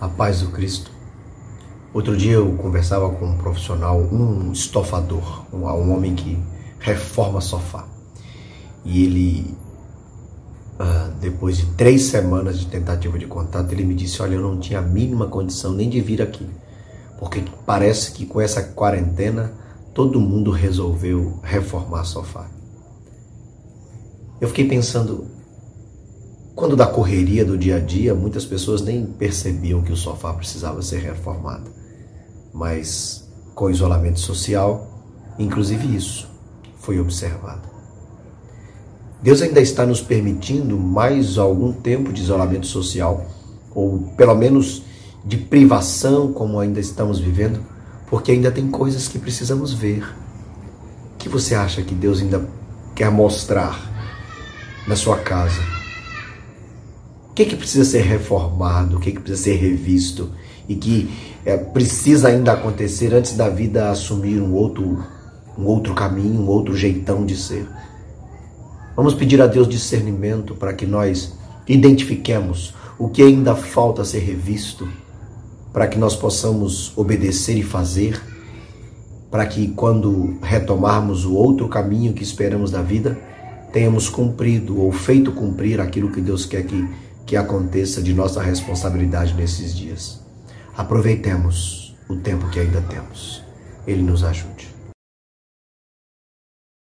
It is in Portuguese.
A paz do Cristo. Outro dia eu conversava com um profissional, um estofador, um, um homem que reforma sofá. E ele, uh, depois de três semanas de tentativa de contato, ele me disse: Olha, eu não tinha a mínima condição nem de vir aqui, porque parece que com essa quarentena todo mundo resolveu reformar sofá. Eu fiquei pensando, quando da correria do dia a dia, muitas pessoas nem percebiam que o sofá precisava ser reformado. Mas com o isolamento social, inclusive isso foi observado. Deus ainda está nos permitindo mais algum tempo de isolamento social, ou pelo menos de privação, como ainda estamos vivendo, porque ainda tem coisas que precisamos ver. O que você acha que Deus ainda quer mostrar na sua casa? Que, que precisa ser reformado, o que, que precisa ser revisto e que é, precisa ainda acontecer antes da vida assumir um outro, um outro caminho, um outro jeitão de ser. Vamos pedir a Deus discernimento para que nós identifiquemos o que ainda falta ser revisto, para que nós possamos obedecer e fazer, para que quando retomarmos o outro caminho que esperamos da vida, tenhamos cumprido ou feito cumprir aquilo que Deus quer que que aconteça de nossa responsabilidade nesses dias. Aproveitemos o tempo que ainda temos. Ele nos ajude.